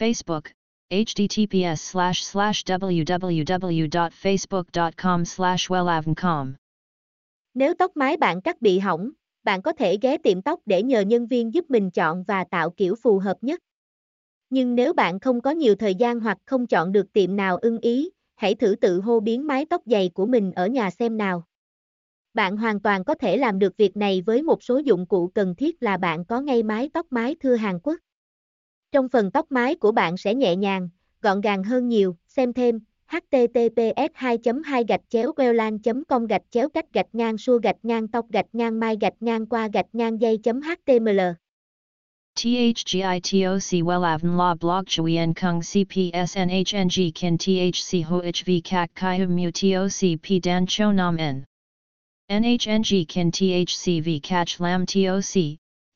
Facebook, https slash slash www.facebook.com slash wellavncom. Nếu tóc mái bạn cắt bị hỏng, bạn có thể ghé tiệm tóc để nhờ nhân viên giúp mình chọn và tạo kiểu phù hợp nhất. Nhưng nếu bạn không có nhiều thời gian hoặc không chọn được tiệm nào ưng ý, hãy thử tự hô biến mái tóc dày của mình ở nhà xem nào. Bạn hoàn toàn có thể làm được việc này với một số dụng cụ cần thiết là bạn có ngay mái tóc mái thưa Hàn Quốc. Trong phần tóc mái của bạn sẽ nhẹ nhàng, gọn gàng hơn nhiều, xem thêm https 2 2 gạch chéo wellan com gạch chéo cách gạch ngang xua gạch ngang tóc gạch ngang mai gạch ngang qua gạch ngang dây html. THGITOC WELAVN La Blog Chuyen Kung CPSNHNG Kin THC HOHV Kak Kai Mu TOC P Dan Cho Nam N. NHNG Kin THC V CACH Lam TOC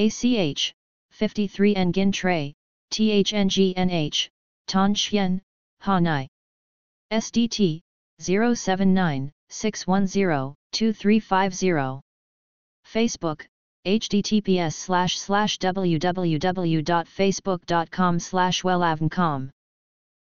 ACH 53 Nguyen Tray, THNGNH, Ton Chien, Hanai. SDT 079 610 2350. Facebook https www.facebook.com slash wellavncom